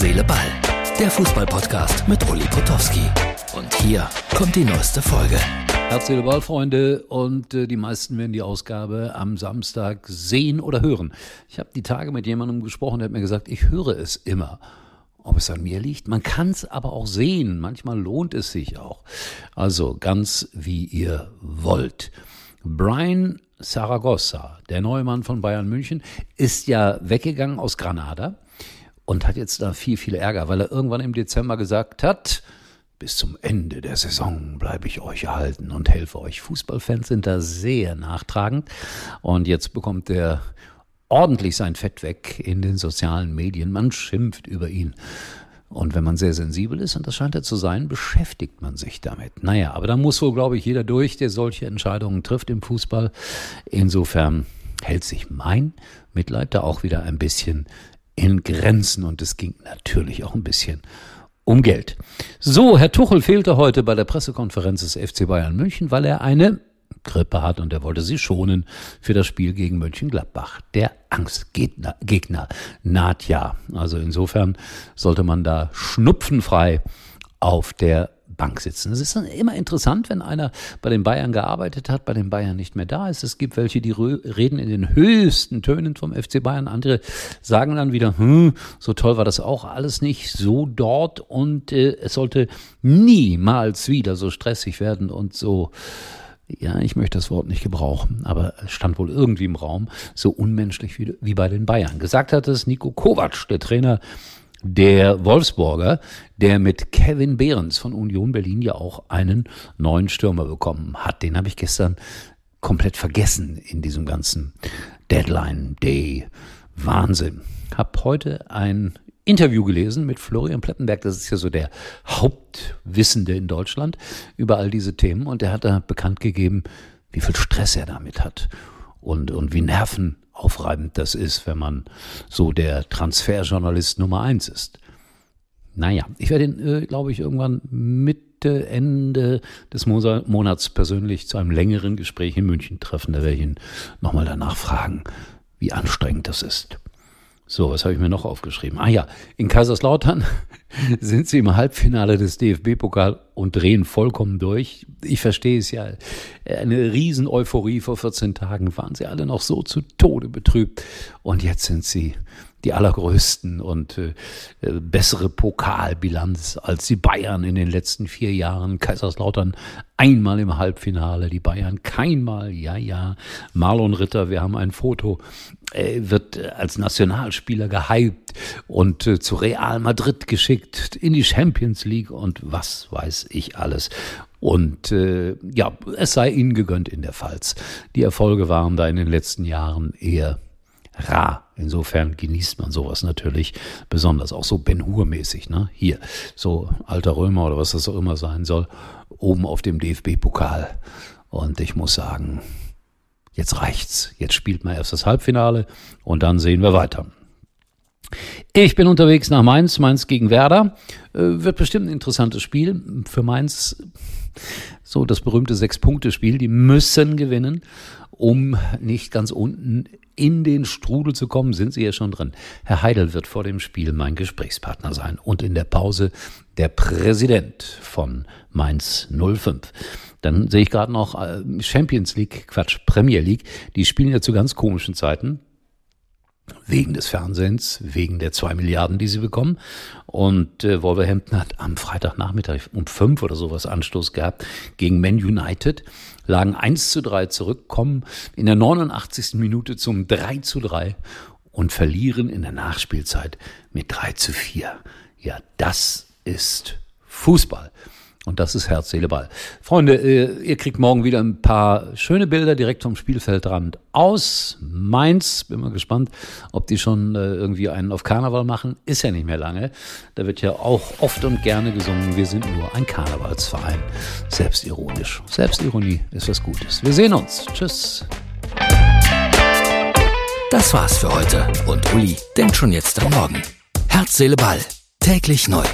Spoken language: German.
Seele, Ball. Der Fußballpodcast mit Uli Potowski. Und hier kommt die neueste Folge. Herz, Seele, Ball, Freunde. Und äh, die meisten werden die Ausgabe am Samstag sehen oder hören. Ich habe die Tage mit jemandem gesprochen, der hat mir gesagt, ich höre es immer. Ob es an mir liegt? Man kann es aber auch sehen. Manchmal lohnt es sich auch. Also ganz wie ihr wollt. Brian Saragossa, der neue Mann von Bayern München, ist ja weggegangen aus Granada und hat jetzt da viel, viel Ärger, weil er irgendwann im Dezember gesagt hat, bis zum Ende der Saison bleibe ich euch erhalten und helfe euch. Fußballfans sind da sehr nachtragend und jetzt bekommt er ordentlich sein Fett weg in den sozialen Medien. Man schimpft über ihn. Und wenn man sehr sensibel ist, und das scheint er zu sein, beschäftigt man sich damit. Naja, aber da muss wohl, glaube ich, jeder durch, der solche Entscheidungen trifft im Fußball. Insofern hält sich mein Mitleid da auch wieder ein bisschen in Grenzen und es ging natürlich auch ein bisschen um Geld. So, Herr Tuchel fehlte heute bei der Pressekonferenz des FC Bayern München, weil er eine Grippe hat und er wollte sie schonen für das Spiel gegen Mönchengladbach. Der Angstgegner Gegner naht ja. Also insofern sollte man da schnupfenfrei auf der Bank sitzen. Es ist immer interessant, wenn einer bei den Bayern gearbeitet hat, bei den Bayern nicht mehr da ist. Es gibt welche, die reden in den höchsten Tönen vom FC Bayern. Andere sagen dann wieder, hm, so toll war das auch alles nicht so dort und äh, es sollte niemals wieder so stressig werden und so ja, ich möchte das Wort nicht gebrauchen, aber es stand wohl irgendwie im Raum, so unmenschlich wie, wie bei den Bayern. Gesagt hat es Nico Kovac, der Trainer der Wolfsburger, der mit Kevin Behrens von Union Berlin ja auch einen neuen Stürmer bekommen hat. Den habe ich gestern komplett vergessen in diesem ganzen Deadline Day Wahnsinn. Hab heute ein Interview gelesen mit Florian Plettenberg, das ist ja so der Hauptwissende in Deutschland über all diese Themen und er hat da bekannt gegeben, wie viel Stress er damit hat und, und wie nervenaufreibend das ist, wenn man so der Transferjournalist Nummer eins ist. Naja, ich werde ihn, äh, glaube ich, irgendwann Mitte, Ende des Monats persönlich zu einem längeren Gespräch in München treffen. Da werde ich ihn nochmal danach fragen, wie anstrengend das ist. So, was habe ich mir noch aufgeschrieben? Ah ja, in Kaiserslautern sind sie im Halbfinale des DFB-Pokal und drehen vollkommen durch. Ich verstehe es ja. Eine Riesen-Euphorie vor 14 Tagen waren sie alle noch so zu Tode betrübt. Und jetzt sind sie die allergrößten und äh, bessere Pokalbilanz als die Bayern in den letzten vier Jahren. Kaiserslautern einmal im Halbfinale, die Bayern keinmal, ja, ja. Marlon Ritter, wir haben ein Foto, äh, wird als Nationalspieler gehypt und äh, zu Real Madrid geschickt, in die Champions League und was weiß ich alles. Und äh, ja, es sei ihnen gegönnt in der Pfalz. Die Erfolge waren da in den letzten Jahren eher rar. Insofern genießt man sowas natürlich besonders, auch so Ben Hur-mäßig, ne? Hier, so alter Römer oder was das auch immer sein soll, oben auf dem DFB-Pokal. Und ich muss sagen, jetzt reicht's. Jetzt spielt man erst das Halbfinale und dann sehen wir weiter. Ich bin unterwegs nach Mainz, Mainz gegen Werder. Äh, wird bestimmt ein interessantes Spiel. Für Mainz so das berühmte Sechs-Punkte-Spiel. Die müssen gewinnen, um nicht ganz unten in den Strudel zu kommen, sind sie ja schon drin. Herr Heidel wird vor dem Spiel mein Gesprächspartner sein und in der Pause der Präsident von Mainz 05. Dann sehe ich gerade noch äh, Champions League, Quatsch, Premier League. Die spielen ja zu ganz komischen Zeiten. Wegen des Fernsehens, wegen der zwei Milliarden, die sie bekommen. Und äh, Wolverhampton hat am Freitagnachmittag um fünf oder sowas Anstoß gehabt gegen Man United lagen 1 zu 3 zurück, kommen in der 89. Minute zum 3 zu 3 und verlieren in der Nachspielzeit mit 3 zu 4. Ja, das ist Fußball. Und das ist Herz, Seele, Ball. Freunde, äh, ihr kriegt morgen wieder ein paar schöne Bilder direkt vom Spielfeldrand aus Mainz. Bin mal gespannt, ob die schon äh, irgendwie einen auf Karneval machen. Ist ja nicht mehr lange. Da wird ja auch oft und gerne gesungen. Wir sind nur ein Karnevalsverein. Selbstironisch. Selbstironie ist was Gutes. Wir sehen uns. Tschüss. Das war's für heute. Und Uli denkt schon jetzt am Morgen. Herz, Seele, Ball. Täglich neu.